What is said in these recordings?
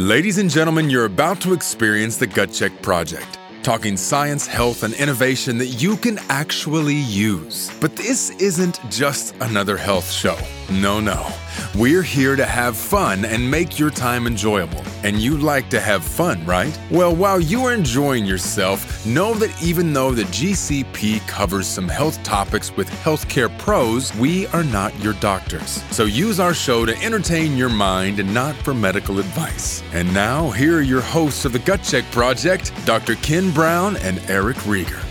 Ladies and gentlemen, you're about to experience the Gut Check Project. Talking science, health, and innovation that you can actually use. But this isn't just another health show. No, no. We're here to have fun and make your time enjoyable. And you like to have fun, right? Well, while you are enjoying yourself, know that even though the GCP covers some health topics with healthcare pros, we are not your doctors. So use our show to entertain your mind and not for medical advice. And now, here are your hosts of the Gut Check Project, Dr. Ken Brown and Eric Rieger.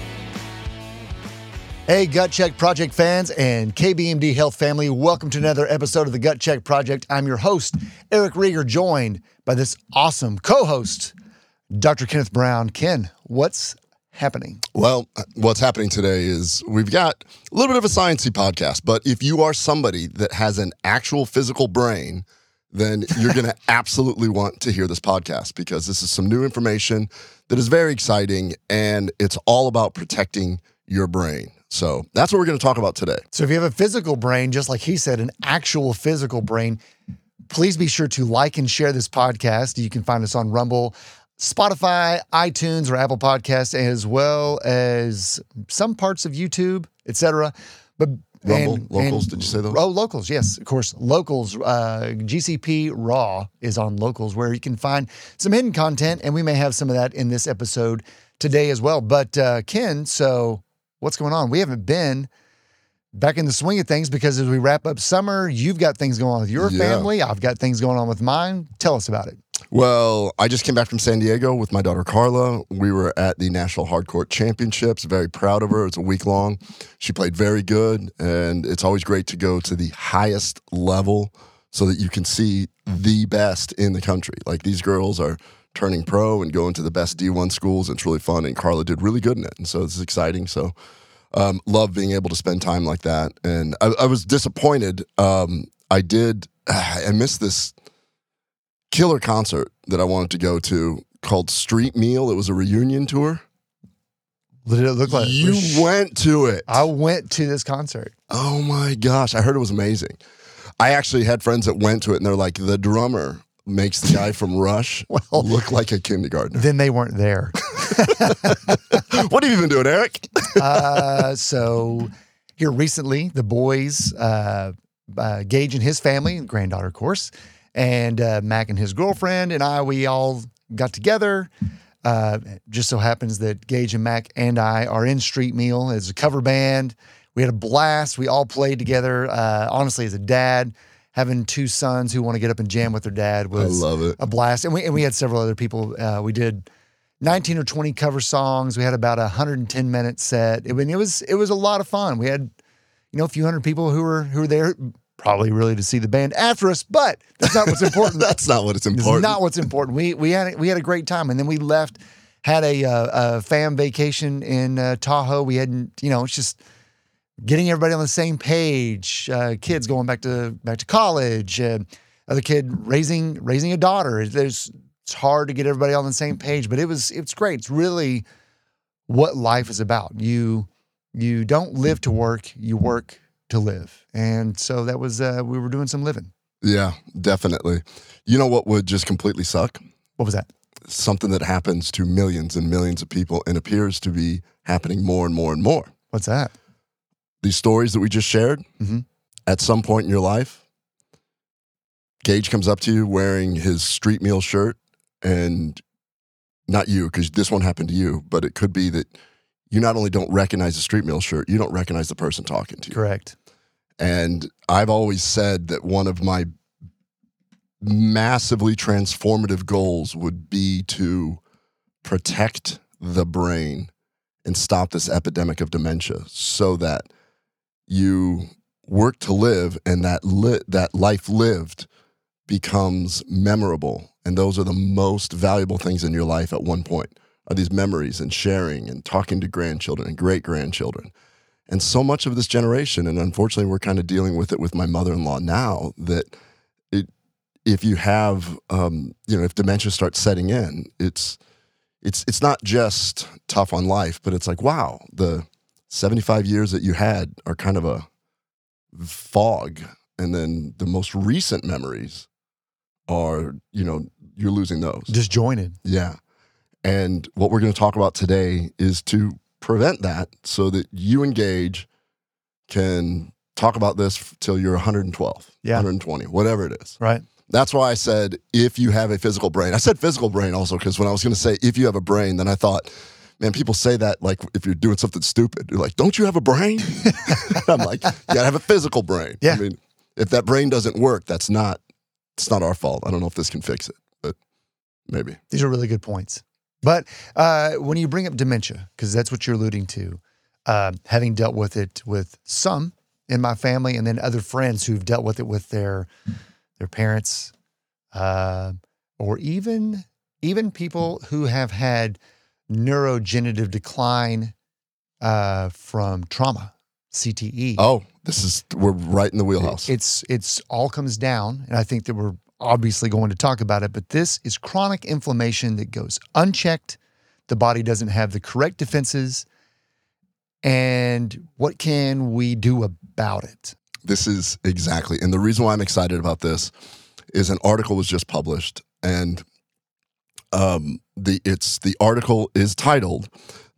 Hey, Gut Check Project fans and KBMD Health family, welcome to another episode of the Gut Check Project. I'm your host, Eric Rieger, joined by this awesome co host, Dr. Kenneth Brown. Ken, what's happening? Well, uh, what's happening today is we've got a little bit of a sciencey podcast, but if you are somebody that has an actual physical brain, then you're going to absolutely want to hear this podcast because this is some new information that is very exciting and it's all about protecting your brain. So that's what we're going to talk about today. So, if you have a physical brain, just like he said, an actual physical brain, please be sure to like and share this podcast. You can find us on Rumble, Spotify, iTunes, or Apple Podcasts, as well as some parts of YouTube, etc. But Rumble, and- locals, and- did you say those? Oh, locals, yes, of course. Locals, uh, GCP Raw is on locals, where you can find some hidden content, and we may have some of that in this episode today as well. But uh, Ken, so what's going on? We haven't been back in the swing of things because as we wrap up summer, you've got things going on with your Yeah. family. I've got things going on with mine. Tell us about it. Well, I just came back from San Diego with my daughter Carla. We were at the National Hardcourt Championships. Very proud of her. It's a week long. She played very good, and it's always great to go to the highest level so that you can see the best in the country. Like these girls are turning pro and going to the best D1 schools. It's really fun, and Carla did really good in it, and so it's exciting. So, um, love being able to spend time like that. And I, I was disappointed. Um, I did. I missed this killer concert that I wanted to go to called Street Meal. It was a reunion tour. What did it look like? You went to it. I went to this concert. Oh my gosh. I heard it was amazing. I actually had friends that went to it and they're like, the drummer makes the guy from Rush Well- look like a kindergartner. Then they weren't there. what have you been doing, Eric? uh, so here recently, the boys, uh, uh, Gage and his family, granddaughter, of course, and uh, Mac and his girlfriend and I, we all got together. Uh, just so happens that Gage and Mac and I are in Street Meal as a cover band. We had a blast. We all played together. Uh, honestly, as a dad, having two sons who want to get up and jam with their dad was love it. a blast. And we and we had several other people. Uh, we did 19 or 20 cover songs. We had about a 110 minute set. I mean, it was it was a lot of fun. We had you know a few hundred people who were who were there probably really to see the band after us, but that's not what's important. That's not what it's important. not what's important. We we had we had a great time, and then we left, had a, uh, a fam vacation in uh, Tahoe. We hadn't, you know, it's just getting everybody on the same page. Uh, kids going back to back to college. Uh, other kid raising raising a daughter. There's it's hard to get everybody on the same page, but it was it's great. It's really what life is about. You you don't live to work. You work to live, and so that was uh, we were doing some living. yeah, definitely. You know what would just completely suck? What was that? Something that happens to millions and millions of people and appears to be happening more and more and more. What's that? these stories that we just shared, Mhm. at some point in your life, Gage comes up to you wearing his street meal shirt, and not you, because this won't happen to you, but it could be that you not only don't recognize the street meal shirt, you don't recognize the person talking to you. Correct. And I've always said that one of my massively transformative goals would be to protect the brain and stop this epidemic of dementia so that you work to live and that li- that life lived becomes memorable and those are the most valuable things in your life at one point are these memories and sharing and talking to grandchildren and great grandchildren and so much of this generation and unfortunately we're kind of dealing with it with my mother-in-law now that it if you have um, you know if dementia starts setting in it's it's it's not just tough on life but it's like wow the 75 years that you had are kind of a fog. And then the most recent memories are, you know, you're losing those. Disjointed. Yeah. And what we're going to talk about today is to prevent that so that you engage can talk about this till you're 112, Yeah. 120, whatever it is. Right. That's why I said if you have a physical brain. I said physical brain also because when I was going to say if you have a brain, then I thought, man, people say that like if you're doing something stupid, you're like, don't you have a brain? I'm like, you gotta have a physical brain. Yeah. I mean, if that brain doesn't work, that's not it's not our fault. I don't know if this can fix it, maybe. These are really good points. But uh, when you bring up dementia, because that's what you're alluding to, uh, having dealt with it with some in my family, and then other friends who've dealt with it with their their parents, uh, or even even people who have had neurogenerative decline uh, from trauma, CTE. Oh, this is we're right in the wheelhouse. It's it's all comes down, and I think that we're obviously going to talk about it. But this is chronic inflammation that goes unchecked. The body doesn't have the correct defenses, and what can we do about it? This is exactly. And the reason why I'm excited about this is an article was just published and um the it's the article is titled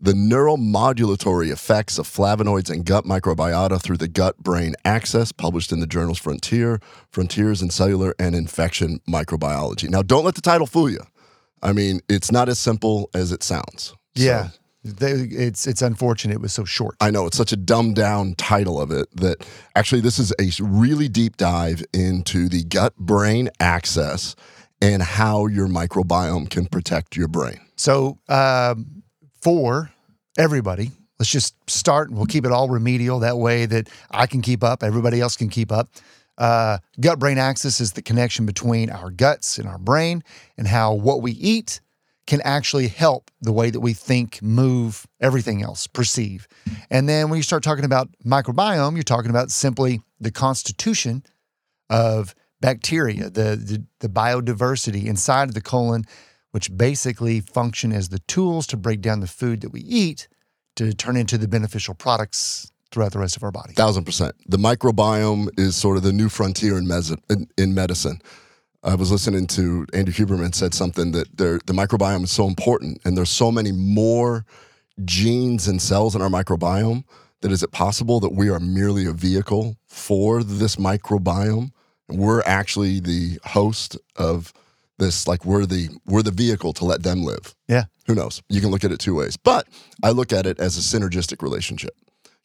The Neuromodulatory Effects of Flavonoids and Gut Microbiota Through the Gut Brain Axis, published in the journals Frontier, Frontiers in Cellular and Infection Microbiology. Now, don't let the title fool you. I mean, it's not as simple as it sounds. So- Yeah, they, it's it's unfortunate it was so short. I know it's such a dumbed down title of it that actually this is a really deep dive into the gut brain axis and how your microbiome can protect your brain. So, um, for everybody, let's just start and we'll keep it all remedial. That way that I can keep up, everybody else can keep up. Uh, gut brain axis is the connection between our guts and our brain and how what we eat can actually help the way that we think, move, everything else, perceive. And then when you start talking about microbiome, you're talking about simply the constitution of bacteria, the, the, the biodiversity inside of the colon, which basically function as the tools to break down the food that we eat to turn into the beneficial products throughout the rest of our body. Thousand percent. The microbiome is sort of the new frontier in, mes- in, in medicine. I was listening to Andrew Huberman said something that the microbiome is so important, and there's so many more genes and cells in our microbiome that is it possible that we are merely a vehicle for this microbiome? We're actually the host of this, like we're the we're the vehicle to let them live. Yeah. Who knows? You can look at it two ways, but I look at it as a synergistic relationship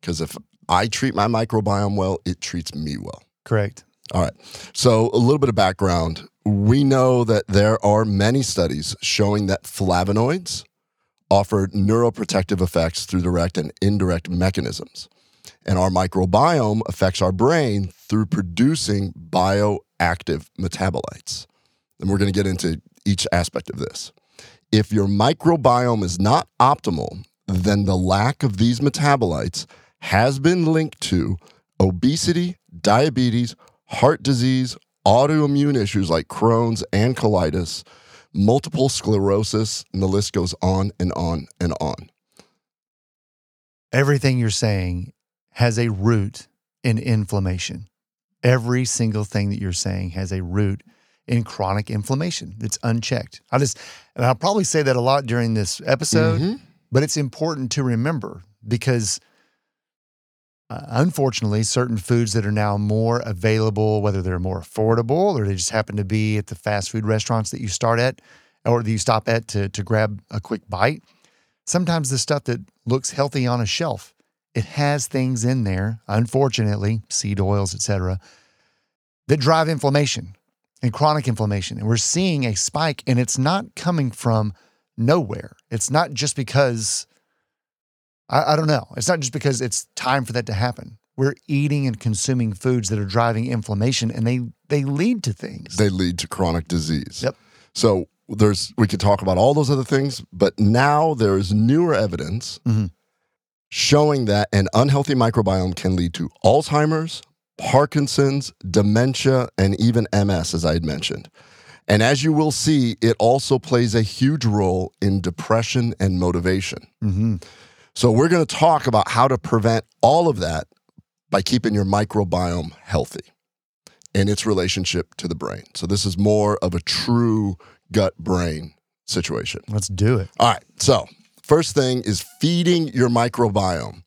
because if I treat my microbiome well, it treats me well. Correct. All right. So, a little bit of background. We know that there are many studies showing that flavonoids offer neuroprotective effects through direct and indirect mechanisms. And our microbiome affects our brain through producing bioactive metabolites. And we're going to get into each aspect of this. If your microbiome is not optimal, then the lack of these metabolites has been linked to obesity, diabetes, heart disease, autoimmune issues like Crohn's and colitis, multiple sclerosis, and the list goes on and on and on. Everything you're saying has a root in inflammation. Every single thing that you're saying has a root in chronic inflammation that's unchecked. I just, and I'll probably say that a lot during this episode, Mhm. but it's important to remember because uh, unfortunately, certain foods that are now more available, whether they're more affordable or they just happen to be at the fast food restaurants that you start at or that you stop at to, to grab a quick bite, sometimes the stuff that looks healthy on a shelf, it has things in there, unfortunately, seed oils, etc., that drive inflammation and chronic inflammation. And we're seeing a spike, and it's not coming from nowhere. It's not just because, I, I don't know, it's not just because it's time for that to happen. We're eating and consuming foods that are driving inflammation, and they they lead to things. They lead to chronic disease. Yep. So there's we could talk about all those other things, but now there is newer evidence Mhm. showing that an unhealthy microbiome can lead to Alzheimer's, Parkinson's, dementia, and even MS, as I had mentioned. And as you will see, it also plays a huge role in depression and motivation. hmm So we're going to talk about how to prevent all of that by keeping your microbiome healthy. and its relationship to the brain. So this is more of a true gut brain situation. Let's do it. All right. So, first thing is feeding your microbiome.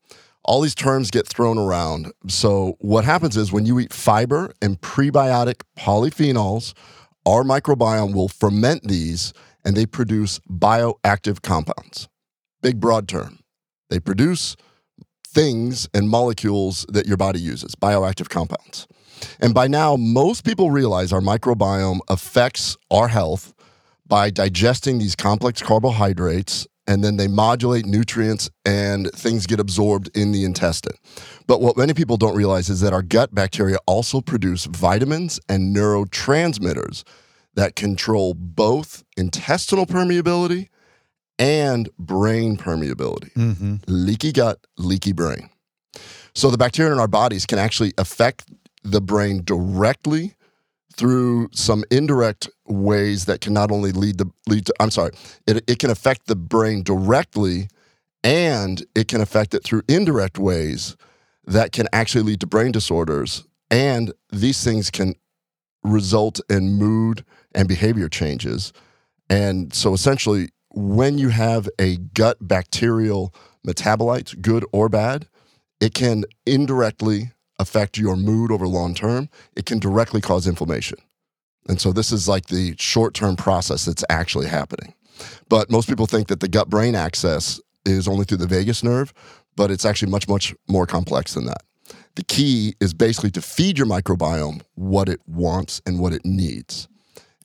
All these terms get thrown around. So, what happens is when you eat fiber and prebiotic polyphenols, our microbiome will ferment these and they produce bioactive compounds. Big, broad term. They produce things and molecules that your body uses, bioactive compounds. And by now, most people realize our microbiome affects our health by digesting these complex carbohydrates and then they modulate nutrients and things get absorbed in the intestine. But what many people don't realize is that our gut bacteria also produce vitamins and neurotransmitters that control both intestinal permeability and brain permeability. Mm-hmm. Leaky gut, leaky brain. So the bacteria in our bodies can actually affect the brain directly through some indirect ways that can not only lead to lead to I'm sorry, it, it can affect the brain directly and it can affect it through indirect ways that can actually lead to brain disorders. And these things can result in mood and behavior changes. And so essentially, when you have a gut bacterial metabolites, good or bad, it can indirectly affect your mood over long term. It can directly cause inflammation. And so this is like the short term process that's actually happening. But most people think that the gut brain axis is only through the vagus nerve, but it's actually much, much more complex than that. The key is basically to feed your microbiome what it wants and what it needs.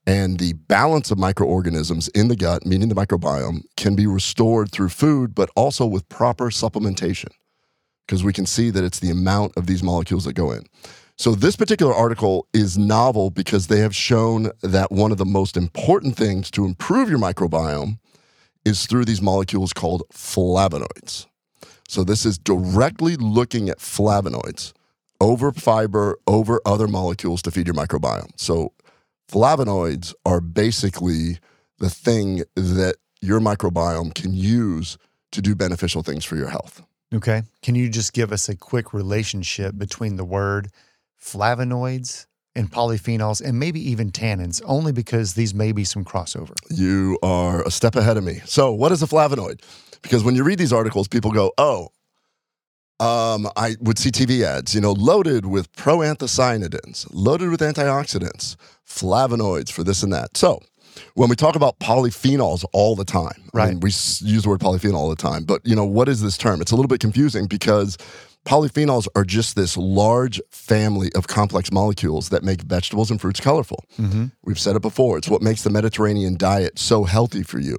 And the balance of microorganisms in the gut, meaning the microbiome, can be restored through food, but also with proper supplementation because we can see that it's the amount of these molecules that go in. So, this particular article is novel because they have shown that one of the most important things to improve your microbiome is through these molecules called flavonoids. So, this is directly looking at flavonoids over fiber, over other molecules to feed your microbiome. So, flavonoids are basically the thing that your microbiome can use to do beneficial things for your health. Okay. Can you just give us a quick relationship between the word flavonoids and polyphenols and maybe even tannins, only because these may be some crossover? You are a step ahead of me. So, what is a flavonoid? Because when you read these articles, people go, oh, um, I would see TV ads, you know, loaded with proanthocyanidins, loaded with antioxidants, flavonoids for this and that. So, when we talk about polyphenols all the time, I Right. mean, we use the word polyphenol all the time, but you know, what is this term? It's a little bit confusing because polyphenols are just this large family of complex molecules that make vegetables and fruits colorful. Mm-hmm. We've said it before. It's what makes the Mediterranean diet so healthy for you.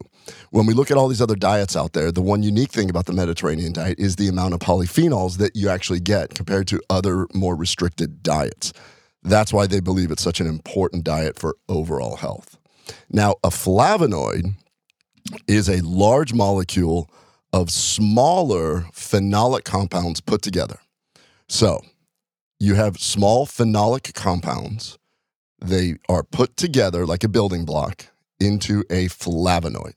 When we look at all these other diets out there, the one unique thing about the Mediterranean diet is the amount of polyphenols that you actually get compared to other more restricted diets. That's why they believe it's such an important diet for overall health. Now, a flavonoid is a large molecule of smaller phenolic compounds put together. So, you have small phenolic compounds they are put together like a building block into a flavonoid.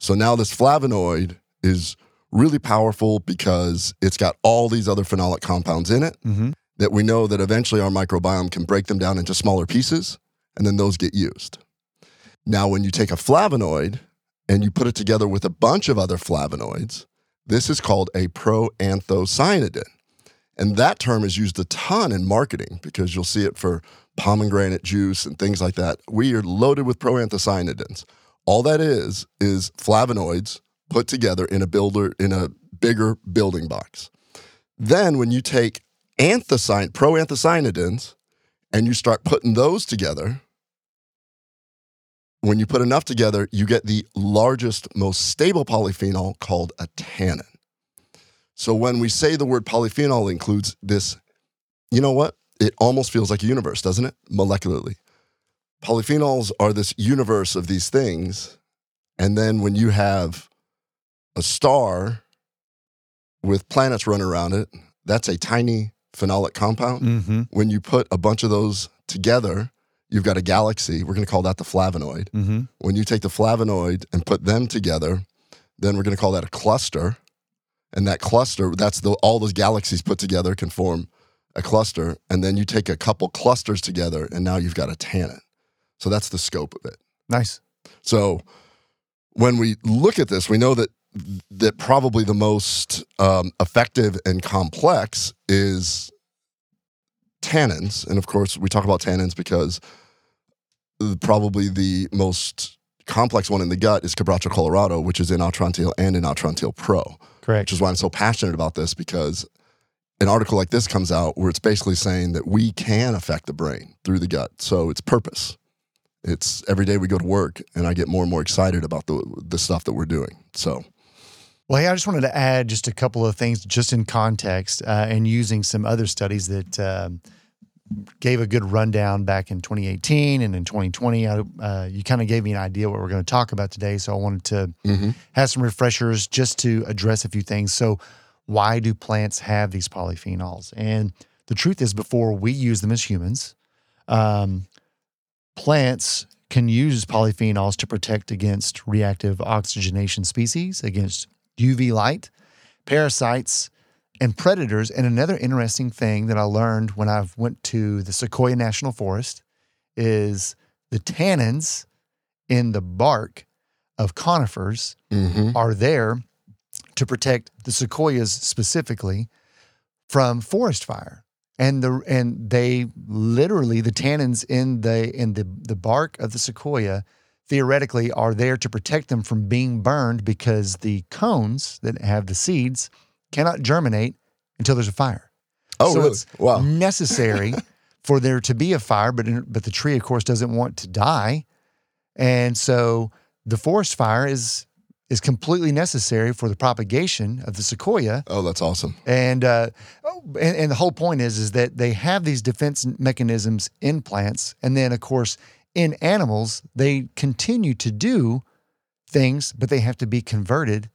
So now this flavonoid is really powerful because it's got all these other phenolic compounds in it Mm-hmm. that we know that eventually our microbiome can break them down into smaller pieces and then those get used. Now, when you take a flavonoid and you put it together with a bunch of other flavonoids, this is called a proanthocyanidin. And that term is used a ton in marketing because you'll see it for pomegranate juice and things like that. We are loaded with proanthocyanidins. All that is is flavonoids put together in a builder in a bigger building box. Then when you take anthocyan proanthocyanidins and you start putting those together, when you put enough together, you get the largest, most stable polyphenol called a tannin. So when we say the word polyphenol includes this, you know what? It almost feels like a universe, doesn't it? Molecularly. Polyphenols are this universe of these things. And then when you have a star with planets running around it, that's a tiny phenolic compound. Mm-hmm. When you put a bunch of those together, you've got a galaxy. We're going to call that the flavonoid. Mm-hmm. When you take the flavonoid and put them together, then we're going to call that a cluster. And that cluster, that's the all those galaxies put together can form a cluster, and then you take a couple clusters together, and now you've got a tannin. So that's the scope of it. Nice. So when we look at this, we know that that probably the most um, effective and complex is tannins, and of course we talk about tannins because probably the most complex one in the gut is Quebracho Colorado, which is in Atrantil and in Atrantil Pro. Correct. Which is why I'm so passionate about this because an article like this comes out where it's basically saying that we can affect the brain through the gut. So it's purpose. It's every day we go to work and I get more and more excited about the the stuff that we're doing. So Well, hey, I just wanted to add just a couple of things just in context uh, and using some other studies that um, gave a good rundown back in 2018 and in 2020. I, uh, you kind of gave me an idea what we're going to talk about today. So I wanted to Mhm. have some refreshers just to address a few things. So, why do plants have these polyphenols? And the truth is, before we use them as humans, um, plants can use polyphenols to protect against reactive oxygenation species, against UV light, parasites, and predators. And another interesting thing that I learned when I went to the Sequoia National Forest is the tannins in the bark of conifers Mhm. are there to protect the sequoias specifically from forest fire. And the and they literally the tannins in the in the the bark of the sequoia theoretically are there to protect them from being burned because the cones that have the seeds cannot germinate until there's a fire. oh So really? it's wow. necessary for there to be a fire, but but the tree, of course, doesn't want to die, and so the forest fire is is completely necessary for the propagation of the sequoia. Oh, that's awesome. And uh, oh, and, and the whole point is is that they have these defense mechanisms in plants, and then of course in animals they continue to do things, but they have to be converted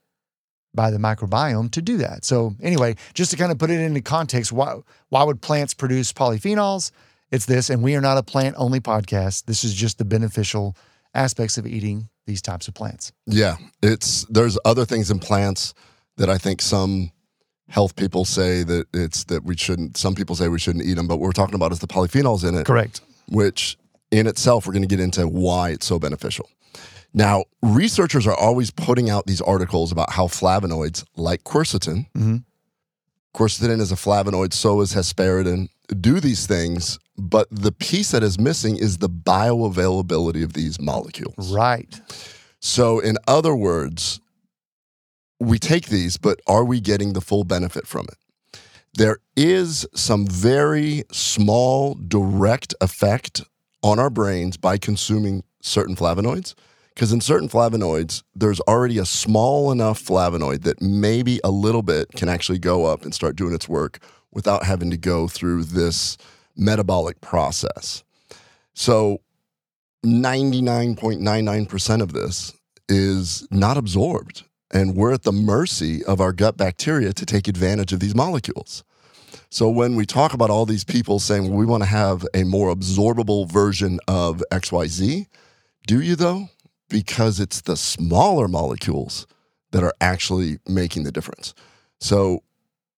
by the microbiome to do that. So anyway, just to kind of put it into context, why why would plants produce polyphenols? It's this, and we are not a plant only podcast. This is just the beneficial aspects of eating these types of plants. Yeah, it's there's other things in plants that I think some health people say that it's that we shouldn't. Some people say we shouldn't eat them, but what we're talking about is the polyphenols in it, Correct. which in itself we're going to get into why it's so beneficial. Now, researchers are always putting out these articles about how flavonoids like quercetin, Mhm. quercetin is a flavonoid, so is hesperidin, do these things, but the piece that is missing is the bioavailability of these molecules. Right. So, in other words, we take these, but are we getting the full benefit from it? There is some very small direct effect on our brains by consuming certain flavonoids. Because in certain flavonoids, there's already a small enough flavonoid that maybe a little bit can actually go up and start doing its work without having to go through this metabolic process. So 99.99% of this is not absorbed. And we're at the mercy of our gut bacteria to take advantage of these molecules. So when we talk about all these people saying well, we want to have a more absorbable version of XYZ, do you though? Because it's the smaller molecules that are actually making the difference. So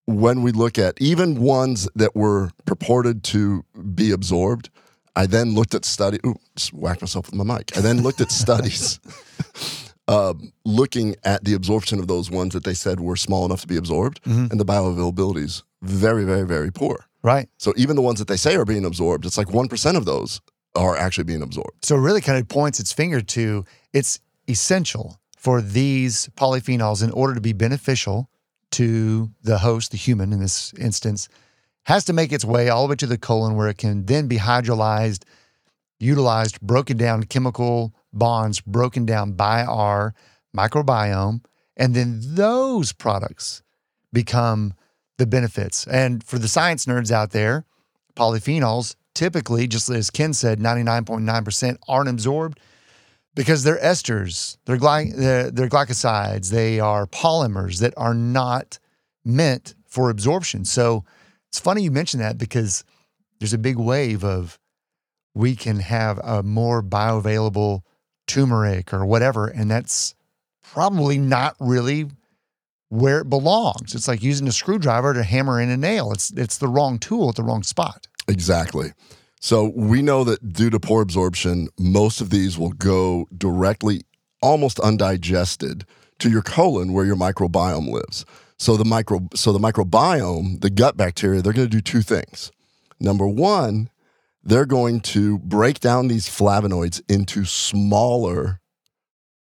when we look at even ones that were purported to be absorbed, I then looked at study. Ooh, just whacked myself with my mic. I then looked at studies, um, looking at the absorption of those ones that they said were small enough to be absorbed, Mhm. and the bioavailability is very, very, very poor. Right. So even the ones that they say are being absorbed, it's like one percent of those are actually being absorbed. So really kind of points its finger to it's essential for these polyphenols in order to be beneficial to the host, the human in this instance, has to make its way all the way to the colon where it can then be hydrolyzed, utilized, broken down chemical bonds broken down by our microbiome. And then those products become the benefits. And for the science nerds out there, polyphenols typically, just as Ken said, 99.9% aren't absorbed because they're esters, they're, gly- they're, they're glycosides, they are polymers that are not meant for absorption. So it's funny you mention that because there's a big wave of we can have a more bioavailable turmeric or whatever, and that's probably not really where it belongs. It's like using a screwdriver to hammer in a nail. It's it's the wrong tool at the wrong spot. Exactly. So we know that due to poor absorption, most of these will go directly, almost undigested, to your colon where your microbiome lives. So the micro, so the microbiome, the gut bacteria, they're going to do two things. Number one, they're going to break down these flavonoids into smaller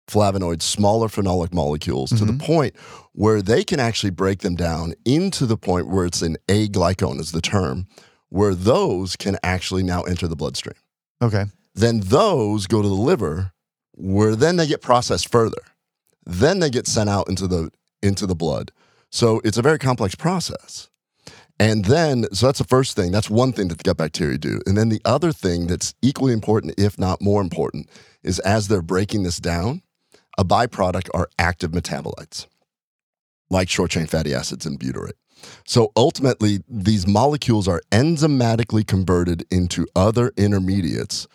flavonoids, smaller phenolic molecules to the mm-hmm. point where they can actually break them down into the point where it's an aglycone is the term, where those can actually now enter the bloodstream. Okay. Then those go to the liver, where then they get processed further. Then they get sent out into the into the blood. So it's a very complex process. And then, so that's the first thing. That's one thing that the gut bacteria do. And then the other thing that's equally important, if not more important, is as they're breaking this down, a byproduct are active metabolites like short chain fatty acids and butyrate. So ultimately, these molecules are enzymatically converted into other intermediates.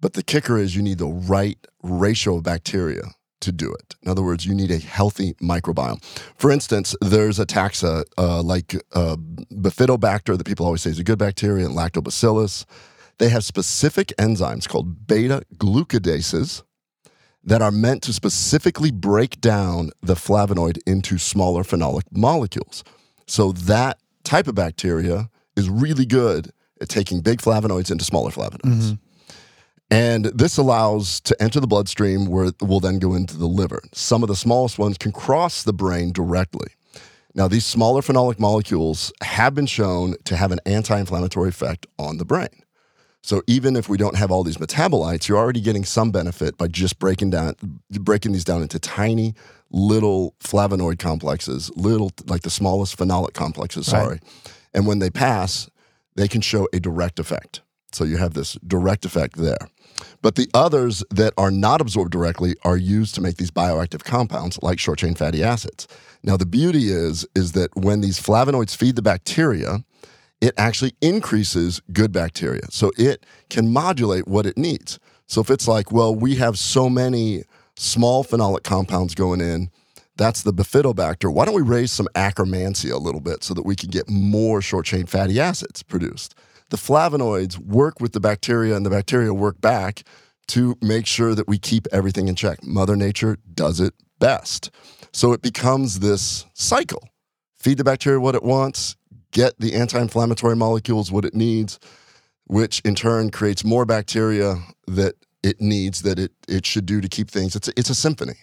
But the kicker is you need the right ratio of bacteria to do it. In other words, you need a healthy microbiome. For instance, there's a taxa uh, like uh, Bifidobacter that people always say is a good bacteria and Lactobacillus. They have specific enzymes called beta glucosidases that are meant to specifically break down the flavonoid into smaller phenolic molecules. So that type of bacteria is really good at taking big flavonoids into smaller flavonoids. Mm-hmm. And this allows to enter the bloodstream where it will then go into the liver. Some of the smallest ones can cross the brain directly. Now, these smaller phenolic molecules have been shown to have an anti inflammatory effect on the brain. So even if we don't have all these metabolites, you're already getting some benefit by just breaking down breaking these down into tiny little flavonoid complexes, little like the smallest phenolic complexes, sorry. And when they pass, they can show a direct effect. So you have this direct effect there. But the others that are not absorbed directly are used to make these bioactive compounds like short chain fatty acids. Now the beauty is is that when these flavonoids feed the bacteria, it actually increases good bacteria. So it can modulate what it needs. So if it's like, well, we have so many small phenolic compounds going in, that's the bifidobacter. Why don't we raise some Akkermansia a little bit so that we can get more short chain fatty acids produced? The flavonoids work with the bacteria and the bacteria work back to make sure that we keep everything in check. Mother Nature does it best. So it becomes this cycle. Feed the bacteria what it wants, get the anti inflammatory molecules what it needs, which in turn creates more bacteria that it needs that it, it should do to keep things. It's a, it's a symphony.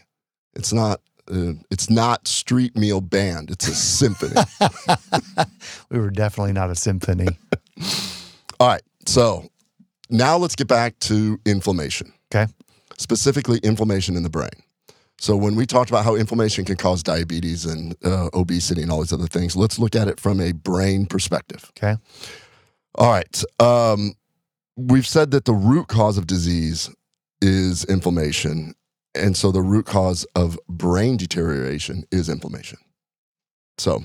It's not uh, it's not street meal band. It's a symphony. We were definitely not a symphony. All right. So now let's get back to inflammation, Okay. specifically inflammation in the brain. So when we talked about how inflammation can cause diabetes and uh, obesity and all these other things, let's look at it from a brain perspective. Okay. All right. Um, we've said that the root cause of disease is inflammation. And so the root cause of brain deterioration is inflammation. So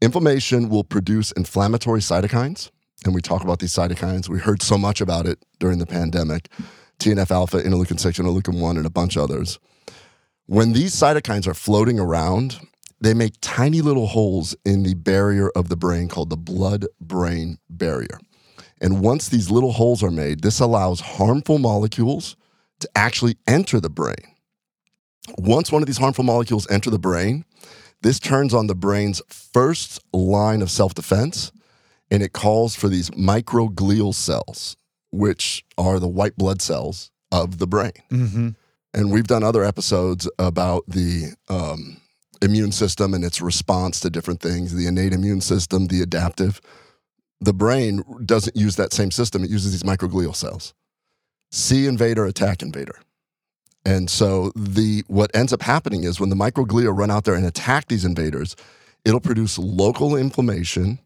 inflammation will produce inflammatory cytokines. And we talk about these cytokines. We heard so much about it during the pandemic TNF alpha, interleukin 6, interleukin 1, and a bunch of others. When these cytokines are floating around, they make tiny little holes in the barrier of the brain called the blood brain barrier. And once these little holes are made, this allows harmful molecules to actually enter the brain. Once one of these harmful molecules enter the brain, this turns on the brain's first line of self defense and it calls for these microglial cells, which are the white blood cells of the brain. Mm-hmm. And we've done other episodes about the um, immune system and its response to different things the innate immune system, the adaptive. The brain doesn't use that same system, it uses these microglial cells. See invader, attack invader. And so the what ends up happening is when the microglia run out there and attack these invaders, it'll produce local inflammation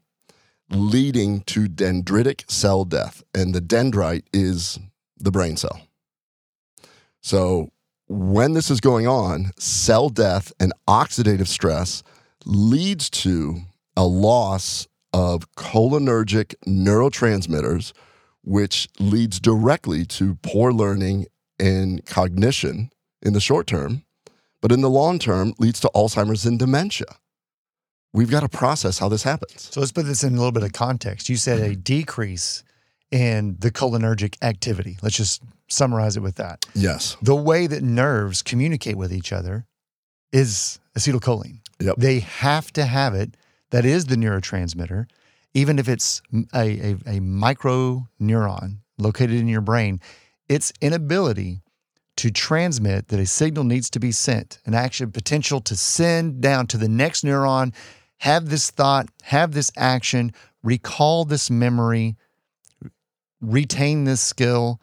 leading to dendritic cell death. And the dendrite is the brain cell. So when this is going on, cell death and oxidative stress leads to a loss of cholinergic neurotransmitters, which leads directly to poor learning and cognition in the short term, but in the long term leads to Alzheimer's and dementia. we've got to process how this happens. So let's put this in a little bit of context. You said a decrease in the cholinergic activity. Let's just summarize it with that. Yes. The way that nerves communicate with each other is acetylcholine. Yep. They have to have it. That is the neurotransmitter, even if it's a, a, a micro neuron located in your brain. Its inability to transmit that a signal needs to be sent, an action potential to send down to the next neuron, have this thought, have this action, recall this memory, retain this skill.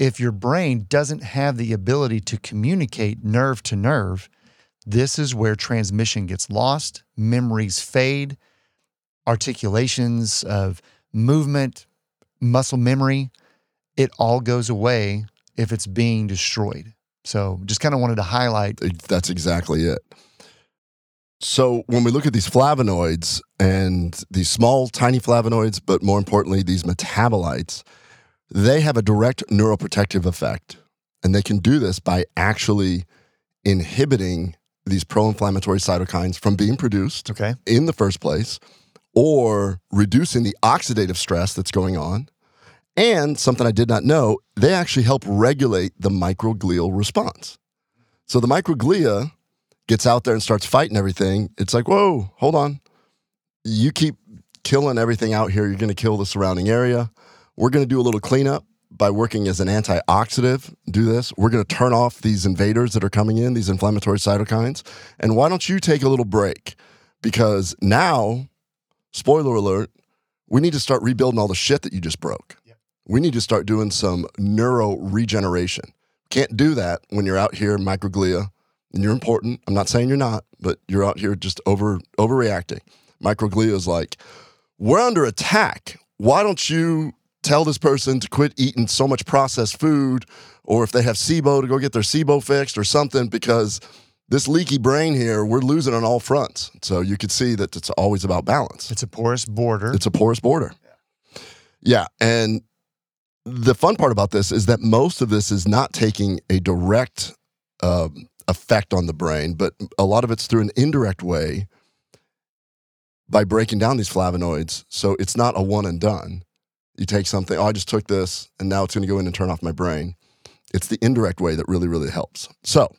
If your brain doesn't have the ability to communicate nerve to nerve, this is where transmission gets lost, memories fade, articulations of movement, muscle memory, it all goes away if it's being destroyed. So just kind of wanted to highlight. That's exactly it. So when we look at these flavonoids and these small, tiny flavonoids, but more importantly, these metabolites, they have a direct neuroprotective effect. And they can do this by actually inhibiting these pro inflammatory cytokines from being produced Okay. in the first place or reducing the oxidative stress that's going on. And something I did not know, they actually help regulate the microglial response. So the microglia gets out there and starts fighting everything. It's like, whoa, hold on. You keep killing everything out here, you're going to kill the surrounding area. We're going to do a little cleanup by working as an antioxidant. Do this. We're going to turn off these invaders that are coming in, these inflammatory cytokines. And why don't you take a little break? Because now, spoiler alert, we need to start rebuilding all the shit that you just broke. We need to start doing some neuro regeneration. Can't do that when you're out here microglia and you're important. I'm not saying you're not, but you're out here just over overreacting. Microglia is like, we're under attack. Why don't you tell this person to quit eating so much processed food, or if they have SIBO to go get their SIBO fixed or something? Because this leaky brain here, we're losing on all fronts. So you could see that it's always about balance. It's a porous border. It's a porous border. Yeah. And the fun part about this is that most of this is not taking a direct um, effect on the brain, but a lot of it's through an indirect way by breaking down these flavonoids. So it's not a one and done. You take something, oh, I just took this, and now it's going to go in and turn off my brain. It's the indirect way that really, really helps. So,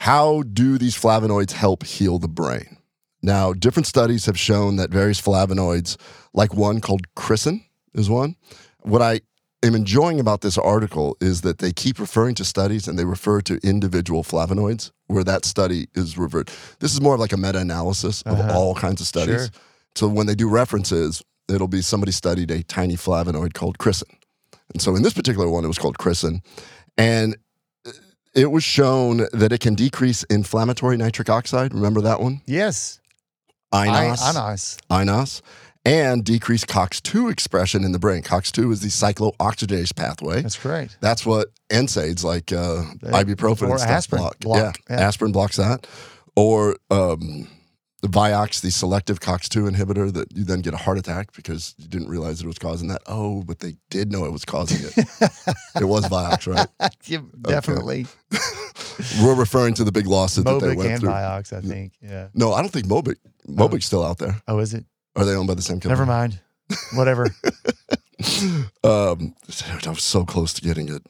how do these flavonoids help heal the brain? Now, different studies have shown that various flavonoids, like one called chrysin, is one. What I am enjoying about this article is that they keep referring to studies and they refer to individual flavonoids where that study is referred. This is more of like a meta analysis of Uh-huh. all kinds of studies. Sure. So when they do references, it'll be somebody studied a tiny flavonoid called chrysin. And so in this particular one, it was called chrysin. And it was shown that it can decrease inflammatory nitric oxide. Remember that one? yes. INOS. I, INOS. INOS, and decrease COX2 expression in the brain. COX2 is the cyclooxygenase pathway. That's correct. That's what NSAIDs like uh, ibuprofen Or and stuff aspirin block. block, Yeah. yeah. aspirin blocks that. Or um, the Vioxx, the selective COX2 inhibitor that you then get a heart attack because you didn't realize it was causing that. Oh, but they did know it was causing it. it was Vioxx, right? Definitely. We're referring to the big lawsuit that they Mobic went and through. Vioxx, I think. Yeah. No, I don't think Mobic. Mobic's still out there. Oh, is it? Are they owned by the same company? Never mind. Whatever. Um, I was so close to getting a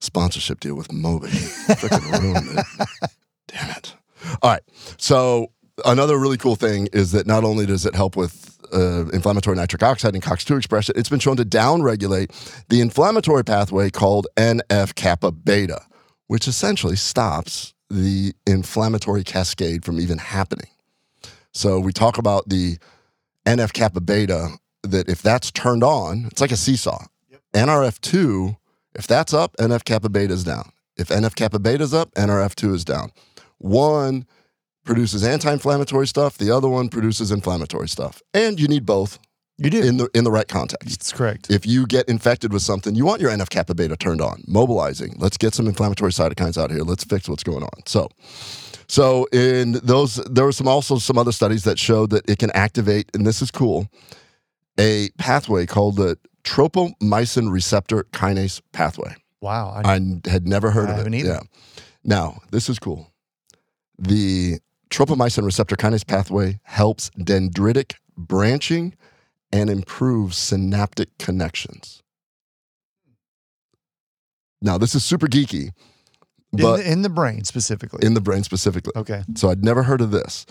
sponsorship deal with Moby. Freaking ruined it. Damn it. All right. So another really cool thing is that not only does it help with uh, inflammatory nitric oxide and COX2 expression, it's been shown to downregulate the inflammatory pathway called NF kappa beta, which essentially stops the inflammatory cascade from even happening. So we talk about the NF kappa beta that if that's turned on, it's like a seesaw. NRF2, if that's up, NF kappa beta is down. If NF kappa beta is up, NRF2 is down. One produces anti-inflammatory stuff, the other one produces inflammatory stuff. And you need both You do. in the in the right context. That's correct. If you get infected with something, you want your NF kappa beta turned on, mobilizing. Let's get some inflammatory cytokines out here. Let's fix what's going on. So, so in those, there were some also some other studies that showed that it can activate, and this is cool, a pathway called the tropomyosin receptor kinase pathway. Wow. I, I had never heard I of it. either. Yeah. Now, this is cool. The tropomyosin receptor kinase pathway helps dendritic branching and improves synaptic connections. Now, this is super geeky, in, but the, in the brain specifically. in the brain specifically. okay. So I'd never heard of this.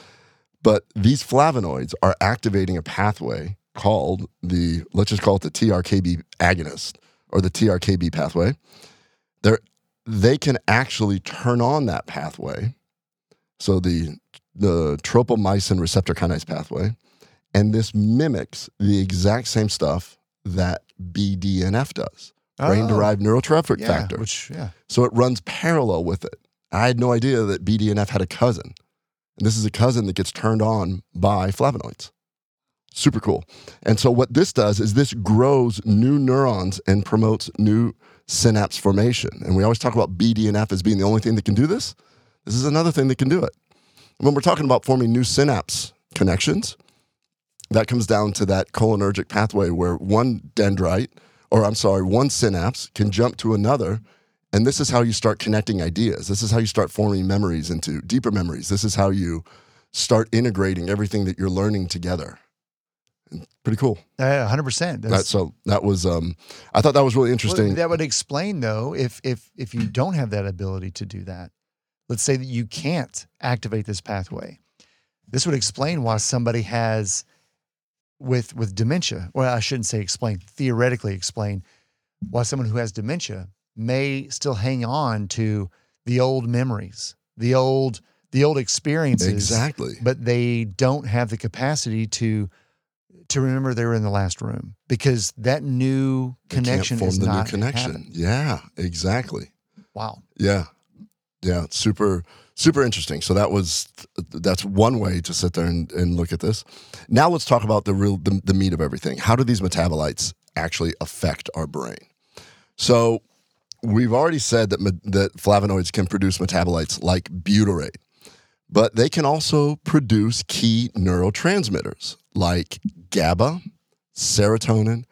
But these flavonoids are activating a pathway called the, let's just call it the TRKB agonist or the TRKB pathway. They're, they can actually turn on that pathway. So the, the tropomyosin receptor kinase pathway. And this mimics the exact same stuff that BDNF does, brain derived neurotrophic Oh, yeah, factor. Which, yeah. So it runs parallel with it. I had no idea that BDNF had a cousin. And this is a cousin that gets turned on by flavonoids. Super cool. And so what this does is this grows new neurons and promotes new synapse formation. And we always talk about BDNF as being the only thing that can do this. This is another thing that can do it. When we're talking about forming new synapse connections, that comes down to that cholinergic pathway where one dendrite, or I'm sorry, one synapse can jump to another. And this is how you start connecting ideas. This is how you start forming memories into deeper memories. This is how you start integrating everything that you're learning together. And Pretty cool. Uh, 100%. That, so that was, um, I thought that was really Well, interesting. that would explain though if if if you don't have that ability to do that. Let's say that you can't activate this pathway. This would explain why somebody has with with dementia. Well, I shouldn't say explain, theoretically explain why someone who has dementia may still hang on to the old memories, the old the old experiences exactly. but they don't have the capacity to to remember they were in the last room because that new connection form is the not new connection. Yeah, exactly. Wow. Yeah. Yeah. Super, super interesting. So that was, that's one way to sit there and, and look at this. Now let's talk about the real, the, the meat of everything. How do these metabolites actually affect our brain? So we've already said that, that flavonoids can produce metabolites like butyrate, but they can also produce key neurotransmitters like GABA, serotonin,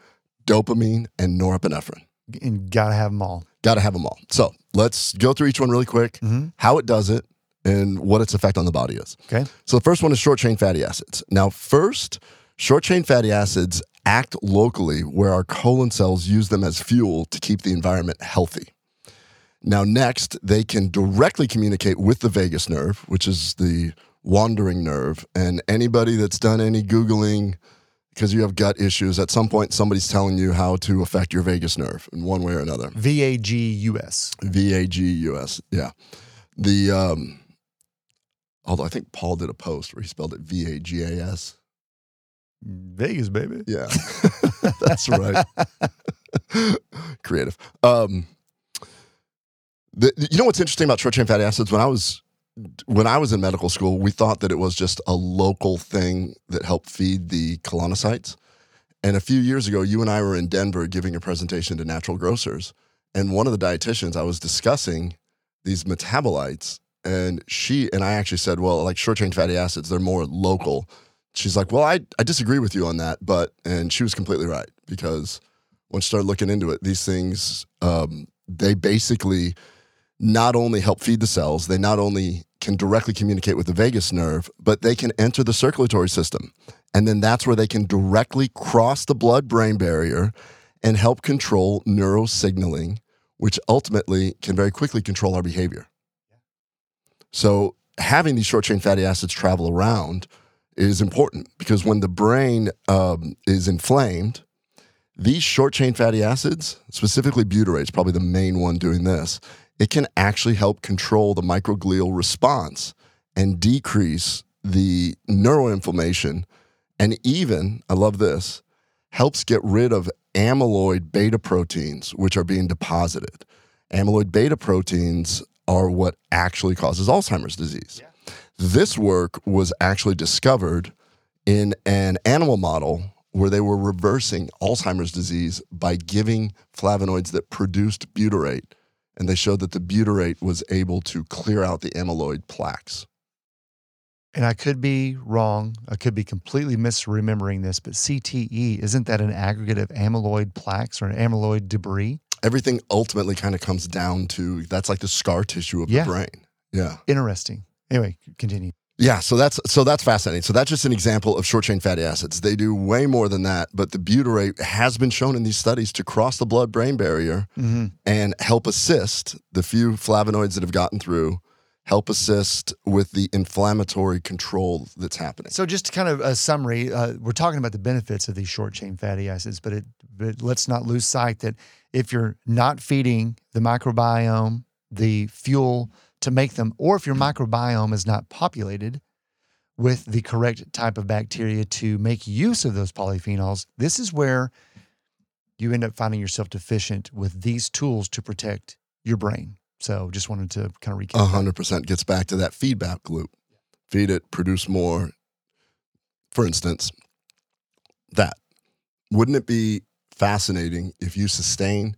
dopamine, and norepinephrine. And gotta have them all. Got to have them all. So let's go through each one really quick, Mhm. how it does it, and what its effect on the body is. Okay. So the first one is short chain fatty acids. Now, first, short chain fatty acids act locally where our colon cells use them as fuel to keep the environment healthy. Now, next, they can directly communicate with the vagus nerve, which is the wandering nerve. And anybody that's done any Googling, because you have gut issues, at some point somebody's telling you how to affect your vagus nerve in one way or another. V A G U S. V A G U S. Yeah. The um although I think Paul did a post where he spelled it V A G A S. Vegas, baby. Yeah. That's right. Creative. Um the, you know what's interesting about short chain fatty acids when I was when I was in medical school, we thought that it was just a local thing that helped feed the colonocytes. And a few years ago, you and I were in Denver giving a presentation to natural grocers. And one of the dietitians, I was discussing these metabolites. And she and I actually said, well, like short chain fatty acids, they're more local. She's like, well, I, I disagree with you on that. But, and she was completely right because once you start looking into it, these things, um, they basically not only help feed the cells, they not only can directly communicate with the vagus nerve, but they can enter the circulatory system. And then that's where they can directly cross the blood brain barrier and help control neurosignaling, which ultimately can very quickly control our behavior. So, having these short chain fatty acids travel around is important because when the brain um, is inflamed, these short chain fatty acids, specifically butyrate, is probably the main one doing this. It can actually help control the microglial response and decrease the neuroinflammation. And even, I love this, helps get rid of amyloid beta proteins, which are being deposited. Amyloid beta proteins are what actually causes Alzheimer's disease. This work was actually discovered in an animal model where they were reversing Alzheimer's disease by giving flavonoids that produced butyrate. And they showed that the butyrate was able to clear out the amyloid plaques. And I could be wrong. I could be completely misremembering this, but CTE, isn't that an aggregate of amyloid plaques or an amyloid debris? Everything ultimately kind of comes down to that's like the scar tissue of Yeah. the brain. Yeah. Interesting. Anyway, continue. Yeah, so that's so that's fascinating. So that's just an example of short chain fatty acids. They do way more than that, but the butyrate has been shown in these studies to cross the blood brain barrier Mm-hmm. and help assist the few flavonoids that have gotten through, help assist with the inflammatory control that's happening. So, just kind of a summary, uh, we're talking about the benefits of these short chain fatty acids, but, it, but let's not lose sight that if you're not feeding the microbiome the fuel to make them, or if your microbiome is not populated with the correct type of bacteria to make use of those polyphenols, this is where you end up finding yourself deficient with these tools to protect your brain. So, just wanted to kind of recap. A hundred percent gets back to that feedback loop. Feed it, produce more. For instance, that wouldn't it be fascinating if you sustain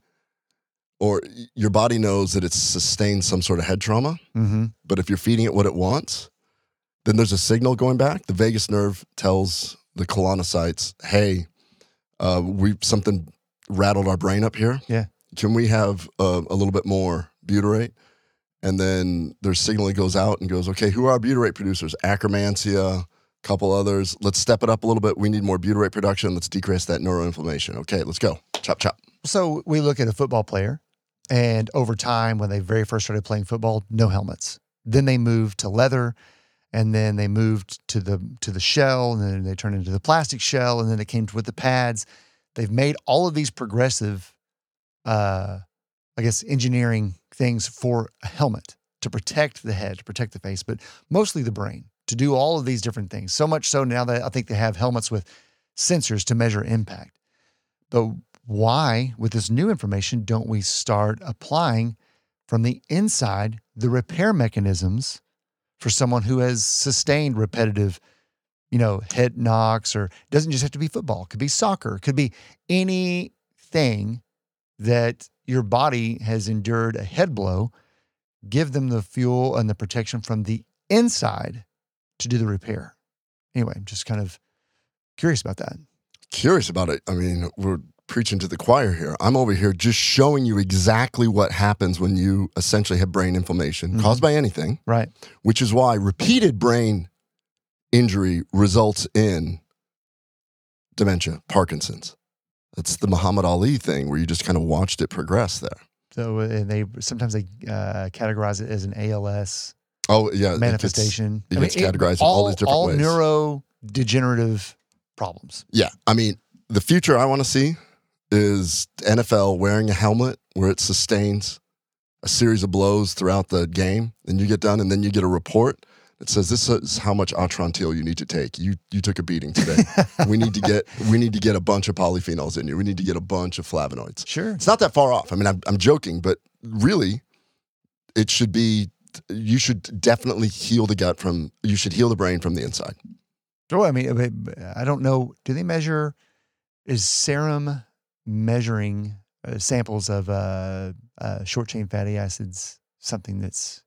or your body knows that it's sustained some sort of head trauma, Mm-hmm. but if you're feeding it what it wants, then there's a signal going back. The vagus nerve tells the colonocytes, "Hey, uh, we something rattled our brain up here. Yeah. can we have uh, a little bit more butyrate?" And then their signaling goes out and goes, "Okay, who are our butyrate producers? Akkermansia." Couple others. Let's step it up a little bit. We need more butyrate production. Let's decrease that neuroinflammation. Okay, let's go. Chop chop. So we look at a football player, and over time, when they very first started playing football, no helmets. Then they moved to leather, and then they moved to the to the shell, and then they turned into the plastic shell, and then it came with the pads. They've made all of these progressive, uh, I guess, engineering things for a helmet to protect the head, to protect the face, but mostly the brain to do all of these different things. So much so now that I think they have helmets with sensors to measure impact. But why, with this new information, don't we start applying from the inside the repair mechanisms for someone who has sustained repetitive, you know, head knocks, or doesn't just have to be football, it could be soccer, it could be anything that your body has endured a head blow. Give them the fuel and the protection from the inside to do the repair. Anyway, I'm just kind of curious about that. curious about it. I mean, we're preaching to the choir here. I'm over here just showing you exactly what happens when you essentially have brain inflammation Mhm. caused by anything, Right. which is why repeated brain injury results in dementia, Parkinson's. That's the Muhammad Ali thing where you just kind of watched it progress there. So uh, and they sometimes they uh, categorize it as an ALS Oh, yeah. it gets- manifestation. it gets categorized in all these different all ways. neurodegenerative problems. Yeah, I mean, the future I want to see is NFL wearing a helmet where it sustains a series of blows throughout the game, and you get done, and then you get a report that says this is how much Atrantil you need to take. You you took a beating today. we need to get we need to get a bunch of polyphenols in you. We need to get a bunch of flavonoids. Sure. It's not that far off. I mean, I'm I'm joking, but really, it should be. You should definitely heal the gut from. You should heal the brain from the inside. Oh, I mean, I mean, I don't know. Do they measure? Is serum measuring uh, samples of uh, uh, short chain fatty acids something that's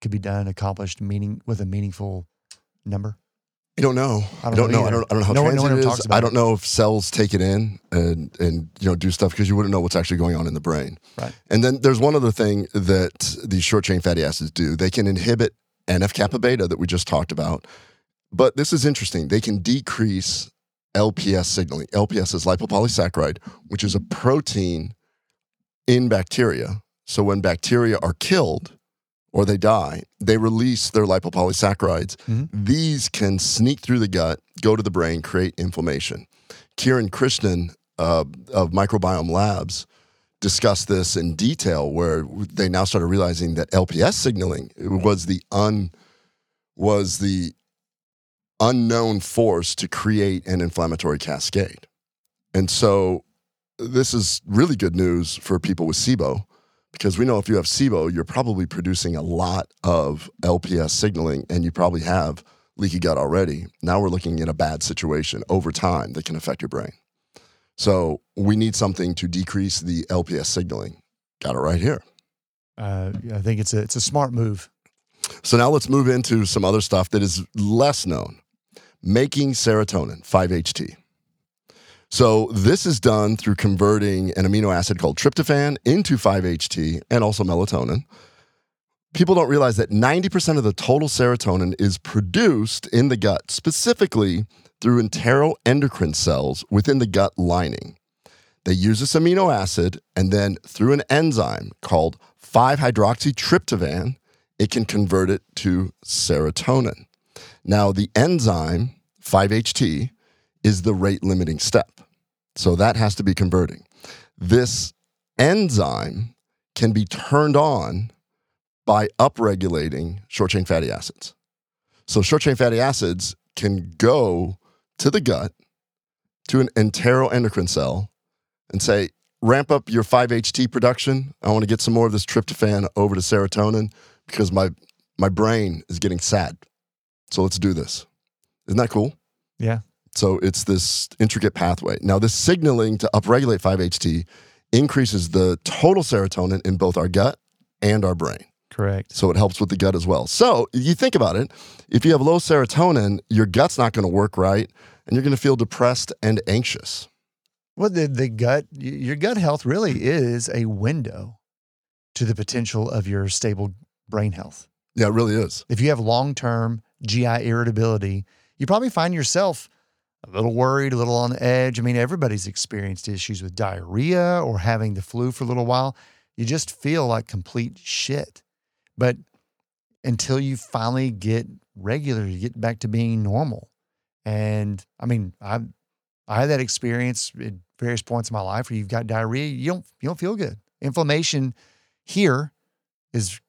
could be done, accomplished, meaning with a meaningful number? I don't know. I I don't don't, know. I don't. I don't know how No one- no one is. I don't know if cells take it in and and you know do stuff because you wouldn't know what's actually going on in the brain. Right. And then there's one other thing that these short chain fatty acids do. They can inhibit NF kappa beta that we just talked about. But this is interesting. They can decrease LPS signaling. LPS is lipopolysaccharide, which is a protein in bacteria. So when bacteria are killed or they die, they release their lipopolysaccharides. Mhm. These can sneak through the gut, go to the brain, create inflammation. Kiran Krishnan uh, of Microbiome Labs discussed this in detail, where they now started realizing that LPS signaling was the un was the unknown force to create an inflammatory cascade. And so this is really good news for people with SIBO because we know if you have SIBO, you're probably producing a lot of LPS signaling and you probably have leaky gut already. Now we're looking at a bad situation over time that can affect your brain. So we need something to decrease the LPS signaling. Got it right here. Uh, I think it's a it's a smart move. So now let's move into some other stuff that is less known. Making serotonin, 5-HT. So this is done through converting an amino acid called tryptophan into 5-HT and also melatonin. people don't realize that 90% of the total serotonin is produced in the gut, specifically through enteroendocrine cells within the gut lining. They use this amino acid, and then through an enzyme called 5 hydroxytryptophan, it can convert it to serotonin. Now, the enzyme 5-HT is the rate limiting step. So that has to be converting. This enzyme can be turned on by upregulating short chain fatty acids. So, short chain fatty acids can go to the gut, to an enteroendocrine cell, and say, ramp up your 5-HT production. I want to get some more of this tryptophan over to serotonin because my, my brain is getting sad. So, let's do this. Isn't that cool? Yeah. So it's this intricate pathway. Now, this signaling to upregulate 5-HT increases the total serotonin in both our gut and our brain. Correct. So it helps with the gut as well. So you think about it if you have low serotonin, your gut's not going to work right and you're going to feel depressed and anxious. Well, the, the gut, your gut health really is a window to the potential of your stable brain health. Yeah, it really is. If you have long term GI irritability, you probably find yourself a little worried, a little on the edge. I mean, everybody's experienced issues with diarrhea or having the flu for a little while. You just feel like complete shit. But until you finally get regular, you get back to being normal. And I mean, I I had that experience at various points in my life where you've got diarrhea, you don't you don't feel good. Inflammation here is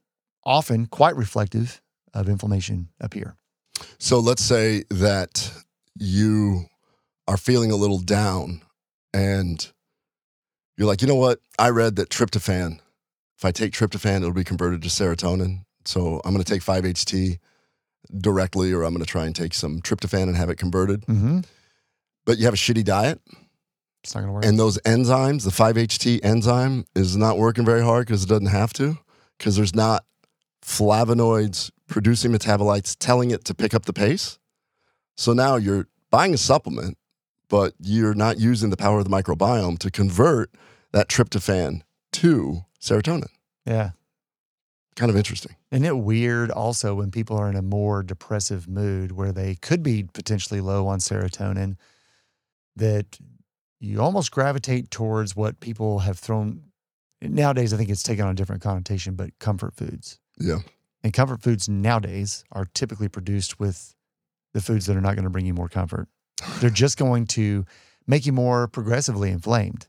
often quite reflective of inflammation up here. So let's say that you are feeling a little down and you're like, you know what? I read that tryptophan, if I take tryptophan, it'll be converted to serotonin. So I'm going to take 5-HT directly, or I'm going to try and take some tryptophan and have it converted. Mm-hmm. But you have a shitty diet, It's not going to work. and those enzymes, the 5-HT enzyme, is not working very hard because it doesn't have to, because there's not flavonoids producing metabolites telling it to pick up the pace. So now you're buying a supplement, but you're not using the power of the microbiome to convert that tryptophan to serotonin. yeah. Kind of interesting. Isn't it weird also when people are in a more depressive mood where they could be potentially low on serotonin that you almost gravitate towards what people have thrown nowadays I think it's taken on a different connotation but comfort foods. Yeah. And comfort foods nowadays are typically produced with the foods that are not going to bring you more comfort. They're just going to make you more progressively inflamed.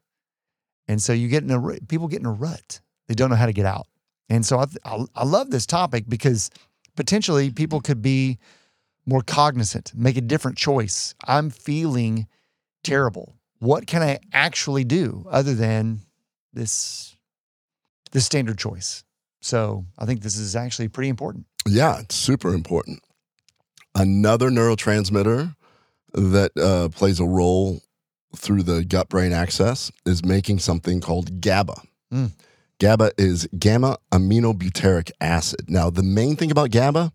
And so you get in a people get in a rut. They don't know how to get out. And so I, I, I love this topic because potentially people could be more cognizant, make a different choice. I'm feeling terrible. What can I actually do other than this this standard choice? So I think this is actually pretty important. Yeah, it's super important. Another neurotransmitter that uh, plays a role through the gut brain axis is making something called GABA. Mm. GABA is gamma aminobutyric acid. Now, the main thing about GABA,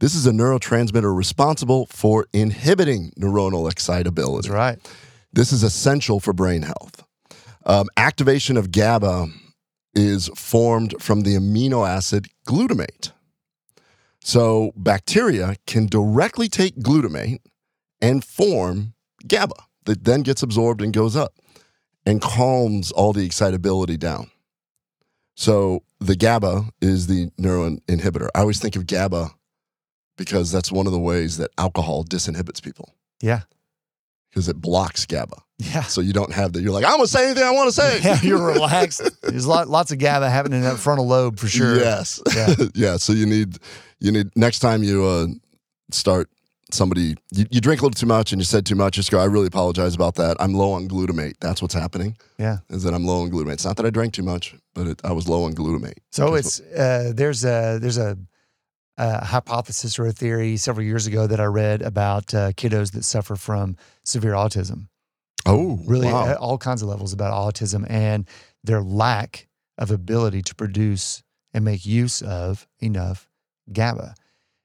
this is a neurotransmitter responsible for inhibiting neuronal excitability. That's right. This is essential for brain health. Um, activation of GABA is formed from the amino acid glutamate. So bacteria can directly take glutamate and form GABA that then gets absorbed and goes up and calms all the excitability down. So the GABA is the neuron inhibitor. I always think of GABA because that's one of the ways that alcohol disinhibits people Yeah. because it blocks GABA. Yeah. So you don't have that. You're like, I'm gonna say anything I want to say. Yeah, you're relaxed. There's lot, lots of GABA happening in that frontal lobe for sure. Yes. Yeah. yeah. So you need you need next time you uh, start somebody you, you drink a little too much and you said too much. Just go. I really apologize about that. I'm low on glutamate. That's what's happening. Yeah. Is that I'm low on glutamate. It's not that I drank too much, but it, I was low on glutamate. So it's uh, there's a there's a, a hypothesis or a theory several years ago that I read about uh, kiddos that suffer from severe autism. Oh Really, wow. at all kinds of levels about autism and their lack of ability to produce and make use of enough GABA.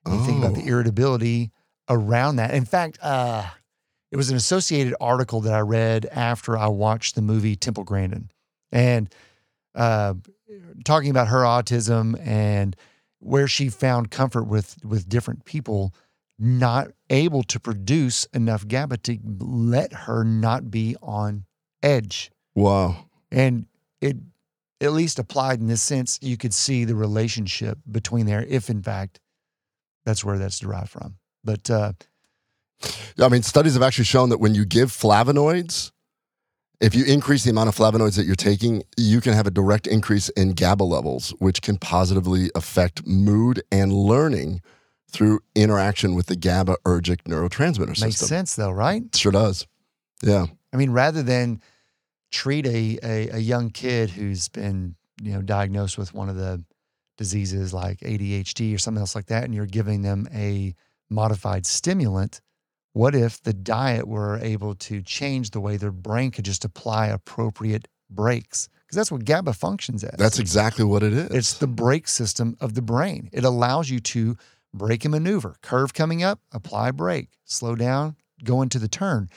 And you think about the Oh. irritability around that. In fact, uh, it was an associated article that I read after I watched the movie Temple Grandin, and uh, talking about her autism and where she found comfort with with different people not able to produce enough GABA to let her not be on edge. Wow. And it at least applied in this sense, you could see the relationship between there, if in fact that's where that's derived from. But uh, I mean, studies have actually shown that when you give flavonoids, if you increase the amount of flavonoids that you're taking, you can have a direct increase in GABA levels, which can positively affect mood and learning through interaction with the GABAergic neurotransmitter system. makes sense though, right? Sure does. Yeah. I mean, rather than treat a, a, a young kid who's been, you know, diagnosed with one of the diseases like ADHD or something else like that, and you're giving them a modified stimulant, what if the diet were able to change the way their brain could just apply appropriate brakes? Because that's what GABA functions as. That's exactly what it is. It's the brake system of the brain. It allows you to brake and maneuver. Curve coming up, apply brake. Slow down, go into the turn,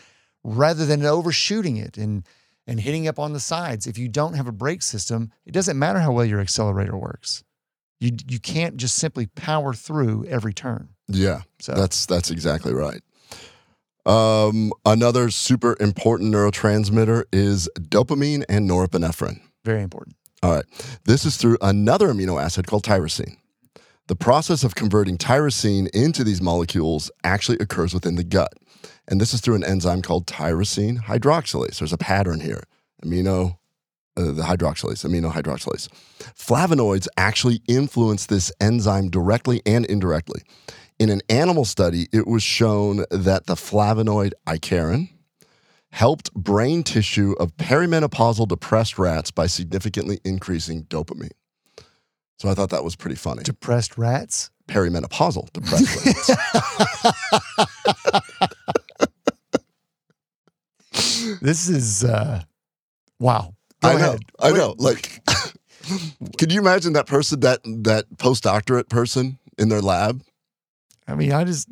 rather than overshooting it and and hitting up on the sides. If you don't have a brake system, it doesn't matter how well your accelerator works. You you can't just simply power through every turn. yeah. So That's that's exactly right. Um, another super important neurotransmitter is dopamine and norepinephrine. very important. All right. This is through another amino acid called tyrosine. The process of converting tyrosine into these molecules actually occurs within the gut. And this is through an enzyme called tyrosine hydroxylase. There's a pattern here. Amino, uh, the hydroxylase, amino hydroxylase. Flavonoids actually influence this enzyme directly and indirectly. In an animal study, it was shown that the flavonoid icariin, helped brain tissue of perimenopausal depressed rats by significantly increasing dopamine. So I thought that was pretty funny. Depressed rats. Perimenopausal depressed rats. This is uh wow. Go I know. ahead. I Wait, know. Like, could you imagine that person, that that postdoctorate person in their lab? I mean, I just,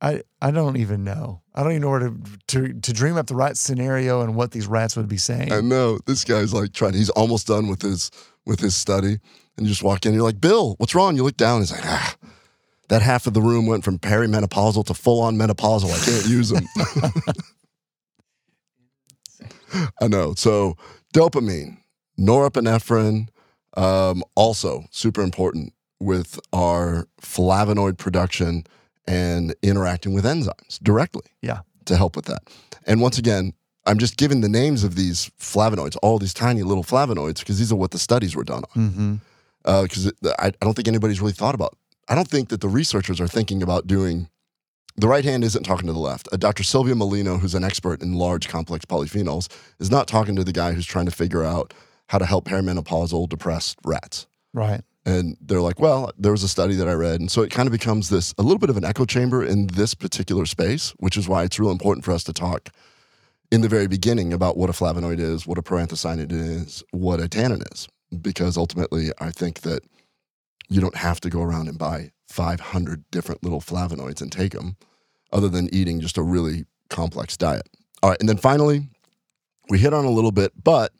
I, I don't even know. I don't even know where to, to to dream up the right scenario and what these rats would be saying. I know this guy's like trying. He's almost done with his with his study, and you just walk in. You're like, Bill, what's wrong? You look down. He's like, ah, that half of the room went from perimenopausal to full on menopausal. I can't use them. I know. So dopamine, norepinephrine, um, also super important with our flavonoid production and interacting with enzymes directly. Yeah. To help with that. And once again, I'm just giving the names of these flavonoids, all these tiny little flavonoids, because these are what the studies were done on. mm-hmm. Because I, I don't think anybody's really thought about. I don't think that the researchers are thinking about doing. The right hand isn't talking to the left. Uh, Dr. Silvia Molino, who's an expert in large complex polyphenols, is not talking to the guy who's trying to figure out how to help perimenopausal depressed rats. Right. And they're like, well, there was a study that I read. And so it kind of becomes this a little bit of an echo chamber in this particular space, which is why it's real important for us to talk in the very beginning about what a flavonoid is, what a proanthocyanid is, what a tannin is. Because ultimately, I think that you don't have to go around and buy 500 different little flavonoids and take them, other than eating just a really complex diet. All right. And then finally, we hit on a little bit, but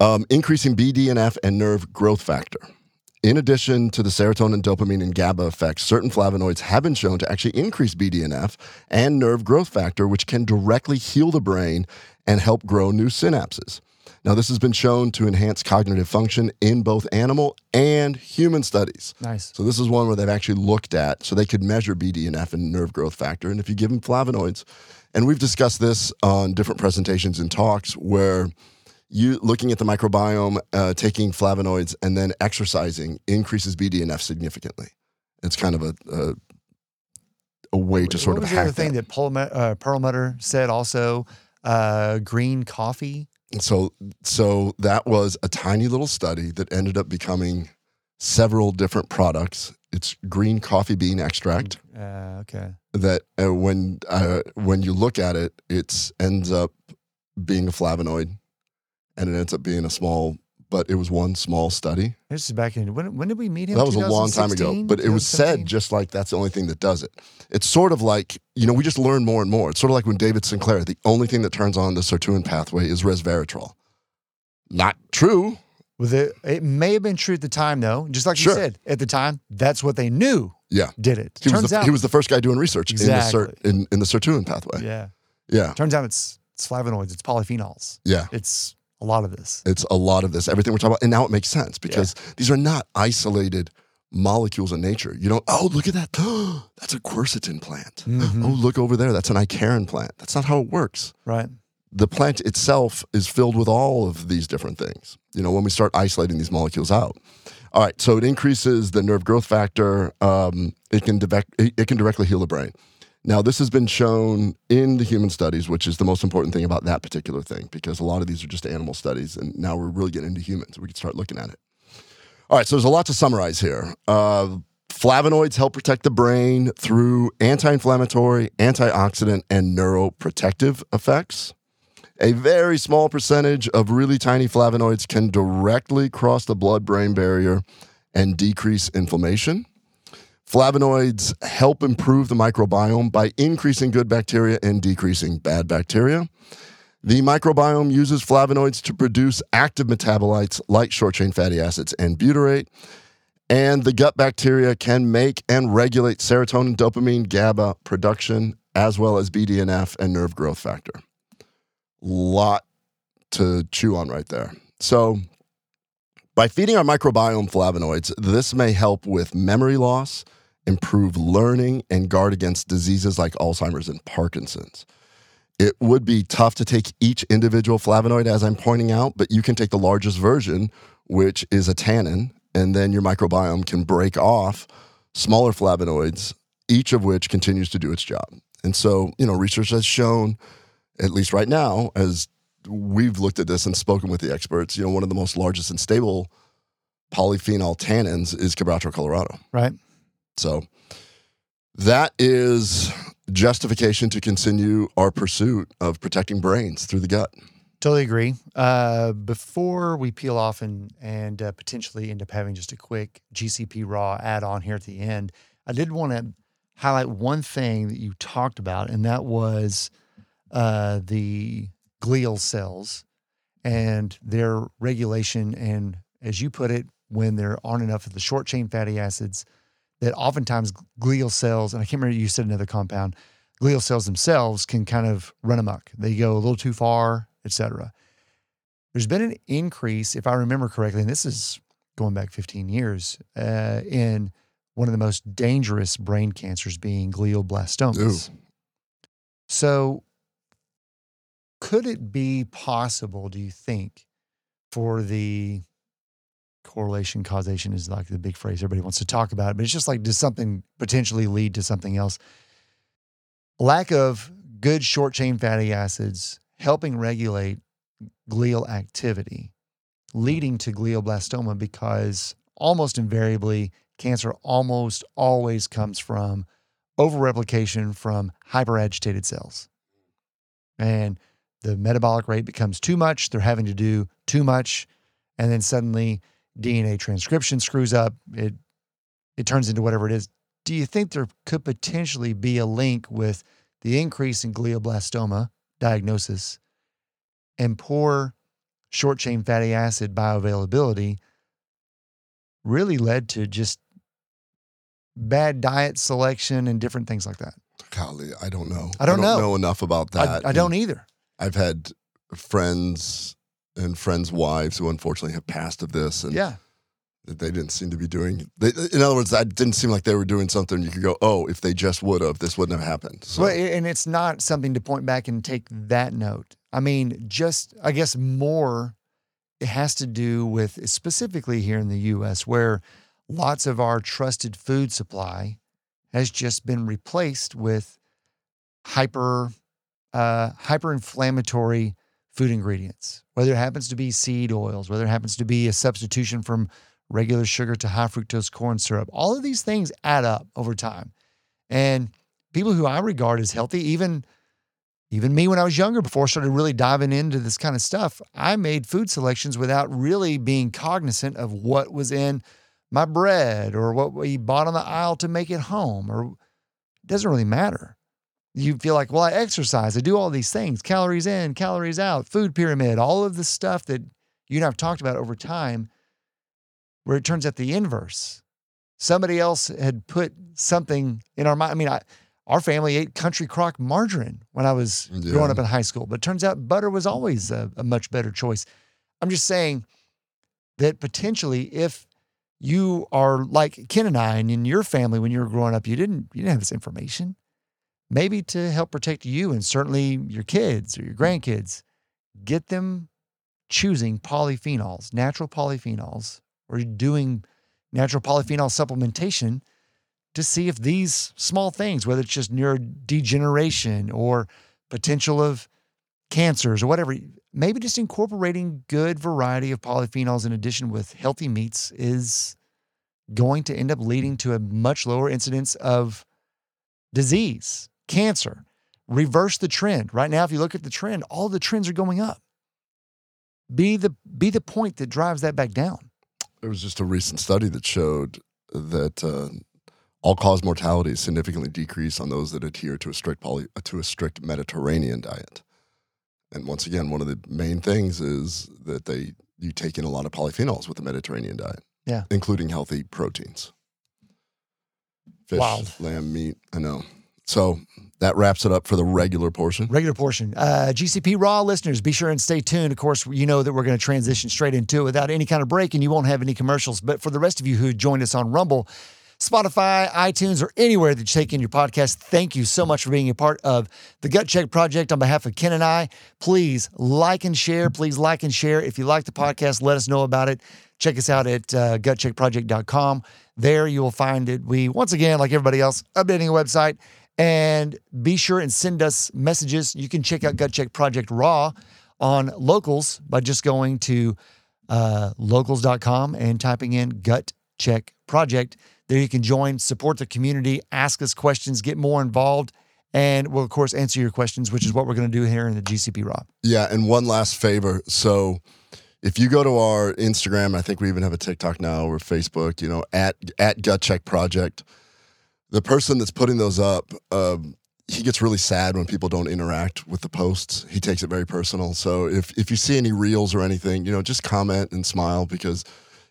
um, increasing BDNF and nerve growth factor. In addition to the serotonin, dopamine, and GABA effects, certain flavonoids have been shown to actually increase BDNF and nerve growth factor, which can directly heal the brain and help grow new synapses. Now, this has been shown to enhance cognitive function in both animal and human studies. Nice. So, this is one where they've actually looked at, so they could measure BDNF and nerve growth factor. And if you give them flavonoids, and we've discussed this on different presentations and talks where you looking at the microbiome, uh, taking flavonoids, and then exercising increases BDNF significantly. It's kind of a a, a way to sort what of was the other thing that. that Perlmutter, uh, Perlmutter said also? Uh, green coffee. So so that was a tiny little study that ended up becoming several different products. It's green coffee bean extract Uh, okay. that uh, when uh, when you look at it, it ends up being a flavonoid, and it ends up being a small. But it was one small study. This is back in when? When did we meet him? That was a long time ago. But it was said just like that's the only thing that does it. It's sort of like, you know, we just learn more and more. It's sort of like when David Sinclair, the only thing that turns on the sirtuin pathway is resveratrol. Not true. Well, the, it may have been true at the time, though. Just like Sure. you said, at the time, that's what they knew Yeah. did it. He Turns was, the, out, he was the first guy doing research in the Exactly. cert, in, in the sirtuin pathway. yeah. Yeah. Turns out it's it's flavonoids, it's polyphenols, Yeah. it's a lot of this. It's a lot of this, everything we're talking about. And now it makes sense because these are not isolated molecules in nature. You don't, oh, look at that. That's a quercetin plant. Mhm. Oh, look over there. That's an icariin plant. That's not how it works. Right. The plant itself is filled with all of these different things, you know, when we start isolating these molecules out. All right, so it increases the nerve growth factor. Um, it, can direct, it can directly heal the brain. Now, this has been shown in the human studies, which is the most important thing about that particular thing, because a lot of these are just animal studies, and now we're really getting into humans. We can start looking at it. All right, so there's a lot to summarize here. Uh, flavonoids help protect the brain through anti inflammatory, antioxidant, and neuroprotective effects. A very small percentage of really tiny flavonoids can directly cross the blood brain barrier and decrease inflammation. Flavonoids help improve the microbiome by increasing good bacteria and decreasing bad bacteria. The microbiome uses flavonoids to produce active metabolites like short chain fatty acids and butyrate. And the gut bacteria can make and regulate serotonin, dopamine, GABA production, as well as BDNF and nerve growth factor. Lot to chew on right there. So, by feeding our microbiome flavonoids, this may help with memory loss, improve learning, and guard against diseases like Alzheimer's and Parkinson's. It would be tough to take each individual flavonoid, as I'm pointing out, but you can take the largest version, which is a tannin, and then your microbiome can break off smaller flavonoids, each of which continues to do its job. And so, you know, research has shown, at least right now, as we've looked at this and spoken with the experts, you know, one of the most largest and stable polyphenol tannins is Quebracho Colorado. Right. So that is justification to continue our pursuit of protecting brains through the gut. Totally agree. Uh, before we peel off and and uh, potentially end up having just a quick GCP raw add on here at the end, I did want to highlight one thing that you talked about, and that was uh, the glial cells and their regulation. And as you put it, when there aren't enough of the short chain fatty acids, that oftentimes glial cells, and I can't remember you said another compound, glial cells themselves can kind of run amok. They go a little too far, et cetera. There's been an increase, if I remember correctly, and this is going back 15 years, uh, in one of the most dangerous brain cancers being glioblastomas. So, could it be possible, do you think, for the correlation causation is like the big phrase everybody wants to talk about, but it's just like, does something potentially lead to something else? Lack of good short chain fatty acids helping regulate glial activity, leading to glioblastoma because almost invariably cancer almost always comes from overreplication from hyperagitated cells. And the metabolic rate becomes too much, they're having to do too much, and then suddenly DNA transcription screws up, it it turns into whatever it is. Do you think there could potentially be a link with the increase in glioblastoma diagnosis and poor short chain fatty acid bioavailability really led to just bad diet selection and different things like that? Golly, I don't know. I don't know. enough about I, that. I don't either. I've had friends and friends' wives who unfortunately have passed of this, and Yeah. they didn't seem to be doing. They, in other words, that didn't seem like they were doing something. You could go, oh, if they just would have, this wouldn't have happened. So, Well, and it's not something to point back and take that note. I mean, just I guess more it has to do with specifically here in the US where lots of our trusted food supply has just been replaced with hyper uh, hyper-inflammatory food ingredients, whether it happens to be seed oils, whether it happens to be a substitution from regular sugar to high fructose corn syrup. All of these things add up over time. And people who I regard as healthy, even even me when I was younger, before I started really diving into this kind of stuff, I made food selections without really being cognizant of what was in my bread or what we bought on the aisle to make it home. Or it doesn't really matter. You feel like, well, I exercise, I do all these things, calories in, calories out, food pyramid, all of the stuff that you and I've talked about over time, where it turns out the inverse. Somebody else had put something in our mind. I mean, I, our family ate country crock margarine when I was Yeah. growing up in high school, but it turns out butter was always a, a much better choice. I'm just saying that potentially, if you are like Ken and I, and in your family when you were growing up, you didn't you didn't have this information. Maybe to help protect you and certainly your kids or your hmm. grandkids, get them choosing polyphenols, natural polyphenols, or doing natural polyphenol supplementation to see if these small things, whether it's just neurodegeneration or potential of cancers or whatever, maybe just incorporating good variety of polyphenols in addition with healthy meats is going to end up leading to a much lower incidence of disease, cancer. Reverse the trend. Right now, if you look at the trend, all the trends are going up. Be the be the point that drives that back down. There was just a recent study that showed that uh, all-cause mortality is significantly decreased on those that adhere to a strict poly, to a strict Mediterranean diet. And once again, one of the main things is that they you take in a lot of polyphenols with the Mediterranean diet, Yeah. including healthy proteins, fish, Wild. lamb, meat. I know. So that wraps it up for the regular portion. Regular portion. Uh, GCP Raw listeners, be sure and stay tuned. Of course, you know that we're going to transition straight into it without any kind of break, and you won't have any commercials. But for the rest of you who joined us on Rumble, Spotify, iTunes, or anywhere that you take in your podcast, thank you so much for being a part of the Gut Check Project on behalf of Ken and I. Please like and share. Please like and share. If you like the podcast, let us know about it. Check us out at uh, gutcheckproject.com. There you will find it. We, once again, like everybody else, updating a website. And be sure and send us messages. You can check out Gut Check Project Raw on locals by just going to uh, locals.com and typing in Gut Check Project. There you can join, support the community, ask us questions, get more involved, and we'll, of course, answer your questions, which is what we're going to do here in the GCP Raw. Yeah, and one last favor. So if you go to our Instagram, I think we even have a TikTok now or Facebook, you know, at at Gut Check Project, the person that's putting those up, um, he gets really sad when people don't interact with the posts. He takes it very personal. So if if you see any reels or anything, you know, just comment and smile because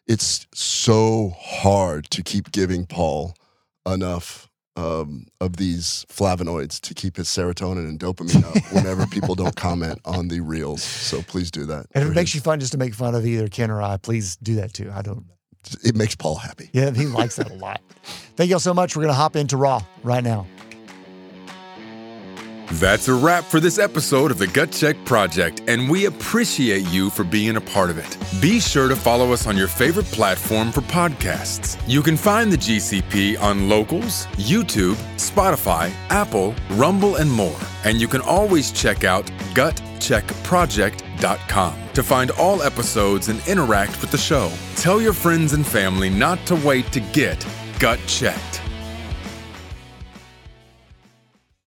it's so hard to keep giving Paul enough um, of these flavonoids to keep his serotonin and dopamine up whenever people don't comment on the reels. So please do that. And if it makes his- you fun just to make fun of either Ken or I, please do that too. I don't, it makes Paul happy. yeah, he likes that a lot. Thank y'all so much. We're going to hop into Raw right now. That's a wrap for this episode of the Gut Check Project, and we appreciate you for being a part of it. Be sure to follow us on your favorite platform for podcasts. You can find the GCP on Locals, YouTube, Spotify, Apple, Rumble, and more. And you can always check out gutcheckproject.com to find all episodes and interact with the show. Tell your friends and family not to wait to get gut checked.